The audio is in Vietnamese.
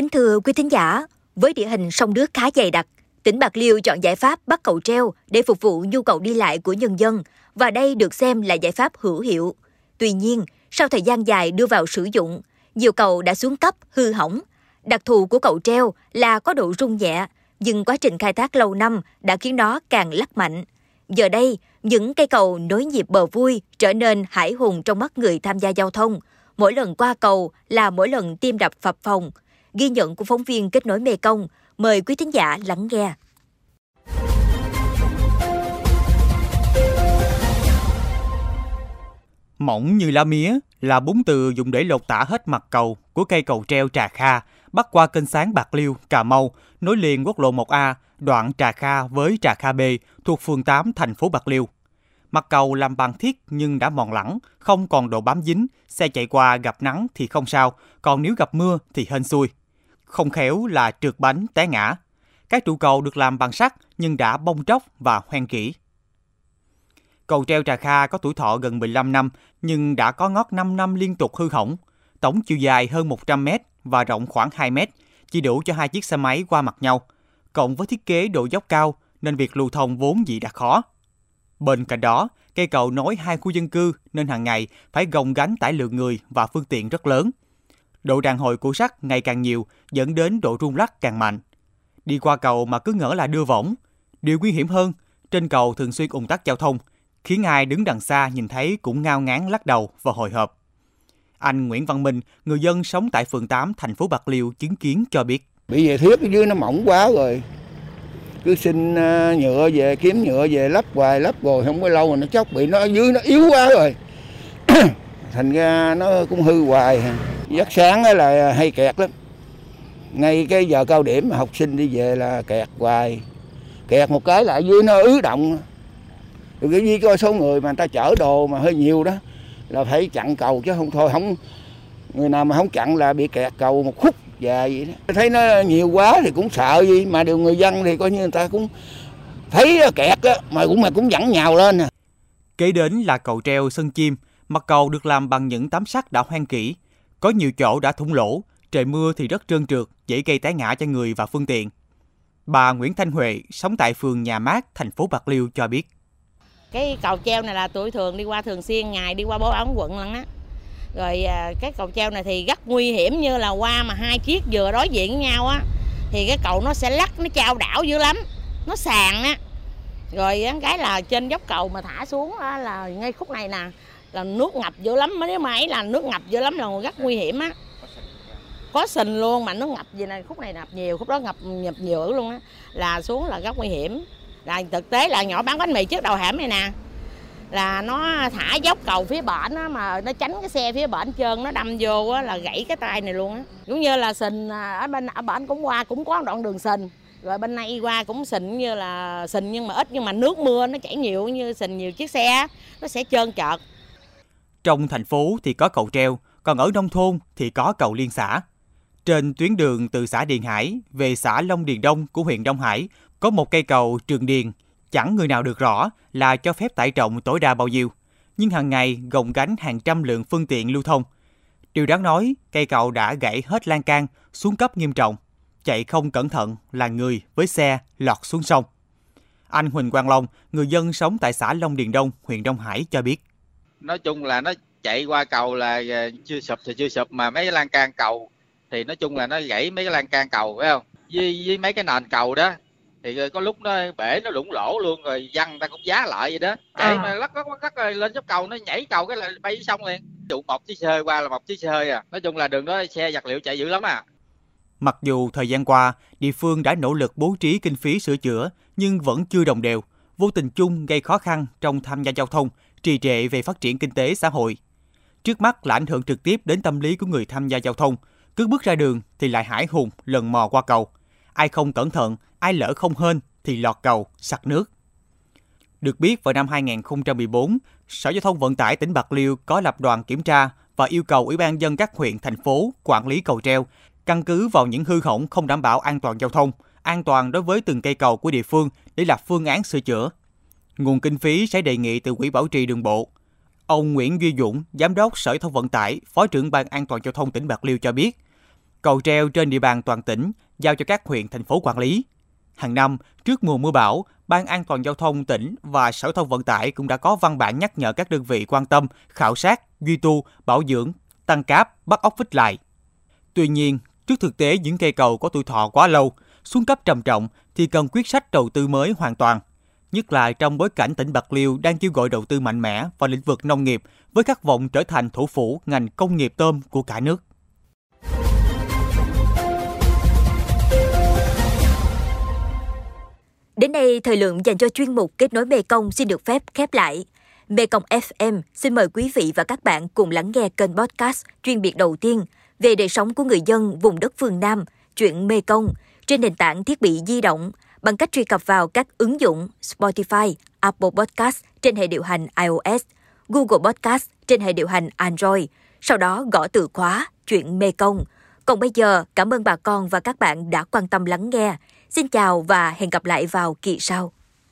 Kính thưa quý thính giả, với địa hình sông nước khá dày đặc, tỉnh Bạc Liêu chọn giải pháp bắt cầu treo để phục vụ nhu cầu đi lại của nhân dân và đây được xem là giải pháp hữu hiệu. Tuy nhiên, sau thời gian dài đưa vào sử dụng, nhiều cầu đã xuống cấp, hư hỏng. Đặc thù của cầu treo là có độ rung nhẹ, nhưng quá trình khai thác lâu năm đã khiến nó càng lắc mạnh. Giờ đây, những cây cầu nối nhịp bờ vui trở nên hải hùng trong mắt người tham gia giao thông. Mỗi lần qua cầu là mỗi lần tim đập phập phồng. Ghi nhận của phóng viên kết nối Mê Công. Mời quý thính giả lắng nghe. Mỏng như lá mía là bốn từ dùng để lột tả hết mặt cầu của cây cầu treo Trà Kha, bắc qua kênh sáng Bạc Liêu, Cà Mau, nối liền quốc lộ 1A, đoạn Trà Kha với Trà Kha B thuộc phường 8 thành phố Bạc Liêu. Mặt cầu làm bằng thiết nhưng đã mòn lẳng, không còn độ bám dính, xe chạy qua gặp nắng thì không sao, còn nếu gặp mưa thì hên xui. Không khéo là trượt bánh té ngã. Các trụ cầu được làm bằng sắt nhưng đã bong tróc và hoen kỹ. Cầu treo Trà Kha có tuổi thọ gần 15 năm nhưng đã có ngót 5 năm liên tục hư hỏng. Tổng chiều dài hơn 100 mét và rộng khoảng 2 mét, chỉ đủ cho hai chiếc xe máy qua mặt nhau. Cộng với thiết kế độ dốc cao nên việc lưu thông vốn dĩ đã khó. Bên cạnh đó, cây cầu nối hai khu dân cư nên hàng ngày phải gồng gánh tải lượng người và phương tiện rất lớn. Độ đàn hồi của sắt ngày càng nhiều dẫn đến độ rung lắc càng mạnh. Đi qua cầu mà cứ ngỡ là đưa võng. Điều nguy hiểm hơn, trên cầu thường xuyên ủng tắc giao thông, khiến ai đứng đằng xa nhìn thấy cũng ngao ngán lắc đầu và hồi hộp. Anh Nguyễn Văn Minh, người dân sống tại phường 8 thành phố Bạc Liêu chứng kiến cho biết. Bị về thiết ở dưới nó mỏng quá rồi. Cứ xin ờ, nhựa về, kiếm nhựa về lắp hoài, lắp rồi không có lâu rồi nó chóc bị nó ở dưới nó yếu quá rồi. Thành ra nó cũng hư hoài. Giấc sáng là hay kẹt lắm. Ngay cái giờ cao điểm mà học sinh đi về là kẹt hoài. Kẹt một cái lại dưới nó ứ động rồi cái gì coi số người mà người ta chở đồ mà hơi nhiều đó, là phải chặn cầu chứ không thôi, không, người nào mà không chặn là bị kẹt cầu một khúc dài vậy đó thấy nó nhiều quá thì cũng sợ gì, mà điều người dân thì coi như người ta cũng thấy kẹt á, mà cũng mà cũng dẫn nhào lên à kế đến là cầu treo sân chim mặt cầu được làm bằng những tấm sắt đã hoen kỹ có nhiều chỗ đã thủng lỗ trời mưa thì rất trơn trượt dễ gây té ngã cho người và phương tiện. Bà Nguyễn Thanh Huệ sống tại phường Nhà Mát thành phố Bạc Liêu cho biết. Cái cầu treo này là tôi thường đi qua thường xuyên ngày đi qua bố ống quận lắm á. Rồi à, cái cầu treo này thì rất nguy hiểm như là qua mà hai chiếc vừa đối diện với nhau á thì cái cầu nó sẽ lắc nó trao đảo dữ lắm nó sàn á. Rồi cái là trên dốc cầu mà thả xuống á, là ngay khúc này nè là nước ngập dữ lắm. Mấy máy là nước ngập dữ lắm, là rất nguy hiểm á. Có sình luôn mà nó ngập gì này, khúc này ngập nhiều, khúc đó ngập nhập nhiều luôn á. Là xuống là rất nguy hiểm. Là thực tế là nhỏ bán bánh mì trước đầu hẻm này nè. Là nó thả dốc cầu phía bển á, mà nó tránh cái xe phía bển trơn, nó đâm vô á, là gãy cái tay này luôn á. Giống như là sình à, ở bên, ở bển cũng qua, cũng có đoạn đường sình. Rồi bên này qua cũng sình như là sình nhưng mà ít, nhưng mà nước mưa nó chảy nhiều, như sình nhiều chiếc xe nó sẽ trơn trợt trong thành phố thì có cầu treo còn ở nông thôn thì có cầu liên xã trên tuyến đường từ xã Điền Hải về xã Long Điền Đông của huyện Đông Hải có một cây cầu Trường Điền, chẳng người nào được rõ là cho phép tải trọng tối đa bao nhiêu, nhưng hàng ngày gồng gánh hàng trăm lượng phương tiện lưu thông. Điều đáng nói, cây cầu đã gãy hết lan can, xuống cấp nghiêm trọng. Chạy không cẩn thận là người với xe lọt xuống sông. Anh Huỳnh Quang Long, người dân sống tại xã Long Điền Đông, huyện Đông Hải cho biết. Nói chung là nó chạy qua cầu là ờ, chưa sụp thì chưa sụp mà mấy cái lan can cầu thì nói chung là nó gãy mấy cái lan can cầu phải không? Với, với mấy cái nền cầu đó thì có lúc nó bể nó đụng lỗ luôn rồi dân ta cũng giá lại vậy đó. Để à. mà lắc lắc lắc, lắc lên dốc cầu nó nhảy cầu cái là bay xong liền. Trụ một chiếc xe hơi qua là một chiếc xe hơi à. Nói chung là đường đó xe vật liệu chạy dữ lắm à. Mặc dù thời gian qua, địa phương đã nỗ lực bố trí kinh phí sửa chữa nhưng vẫn chưa đồng đều, vô tình chung gây khó khăn trong tham gia giao thông, trì trệ về phát triển kinh tế xã hội. Trước mắt là ảnh hưởng trực tiếp đến tâm lý của người tham gia giao thông, cứ bước ra đường thì lại hải hùng lần mò qua cầu. Ai không cẩn thận ai lỡ không hên thì lọt cầu, sặc nước. Được biết vào năm 2014, Sở Giao thông Vận tải tỉnh Bạc Liêu có lập đoàn kiểm tra và yêu cầu Ủy ban dân các huyện, thành phố quản lý cầu treo, căn cứ vào những hư hỏng không đảm bảo an toàn giao thông, an toàn đối với từng cây cầu của địa phương để lập phương án sửa chữa. Nguồn kinh phí sẽ đề nghị từ Quỹ Bảo trì Đường bộ. Ông Nguyễn Duy Dũng, Giám đốc Sở thông Vận tải, Phó trưởng Ban An toàn Giao thông tỉnh Bạc Liêu cho biết, cầu treo trên địa bàn toàn tỉnh giao cho các huyện, thành phố quản lý. Hàng năm, trước mùa mưa bão, Ban An toàn giao thông tỉnh và Sở thông vận tải cũng đã có văn bản nhắc nhở các đơn vị quan tâm, khảo sát, duy tu, bảo dưỡng, tăng cáp, bắt ốc vít lại. Tuy nhiên, trước thực tế những cây cầu có tuổi thọ quá lâu, xuống cấp trầm trọng thì cần quyết sách đầu tư mới hoàn toàn. Nhất là trong bối cảnh tỉnh Bạc Liêu đang kêu gọi đầu tư mạnh mẽ vào lĩnh vực nông nghiệp với khát vọng trở thành thủ phủ ngành công nghiệp tôm của cả nước. Đến đây, thời lượng dành cho chuyên mục Kết nối Mê Công xin được phép khép lại. Mê Công FM xin mời quý vị và các bạn cùng lắng nghe kênh podcast chuyên biệt đầu tiên về đời sống của người dân vùng đất phương Nam, chuyện Mê Công, trên nền tảng thiết bị di động bằng cách truy cập vào các ứng dụng Spotify, Apple Podcast trên hệ điều hành iOS, Google Podcast trên hệ điều hành Android, sau đó gõ từ khóa chuyện Mê Công. Còn bây giờ, cảm ơn bà con và các bạn đã quan tâm lắng nghe. Xin chào và hẹn gặp lại vào kỳ sau.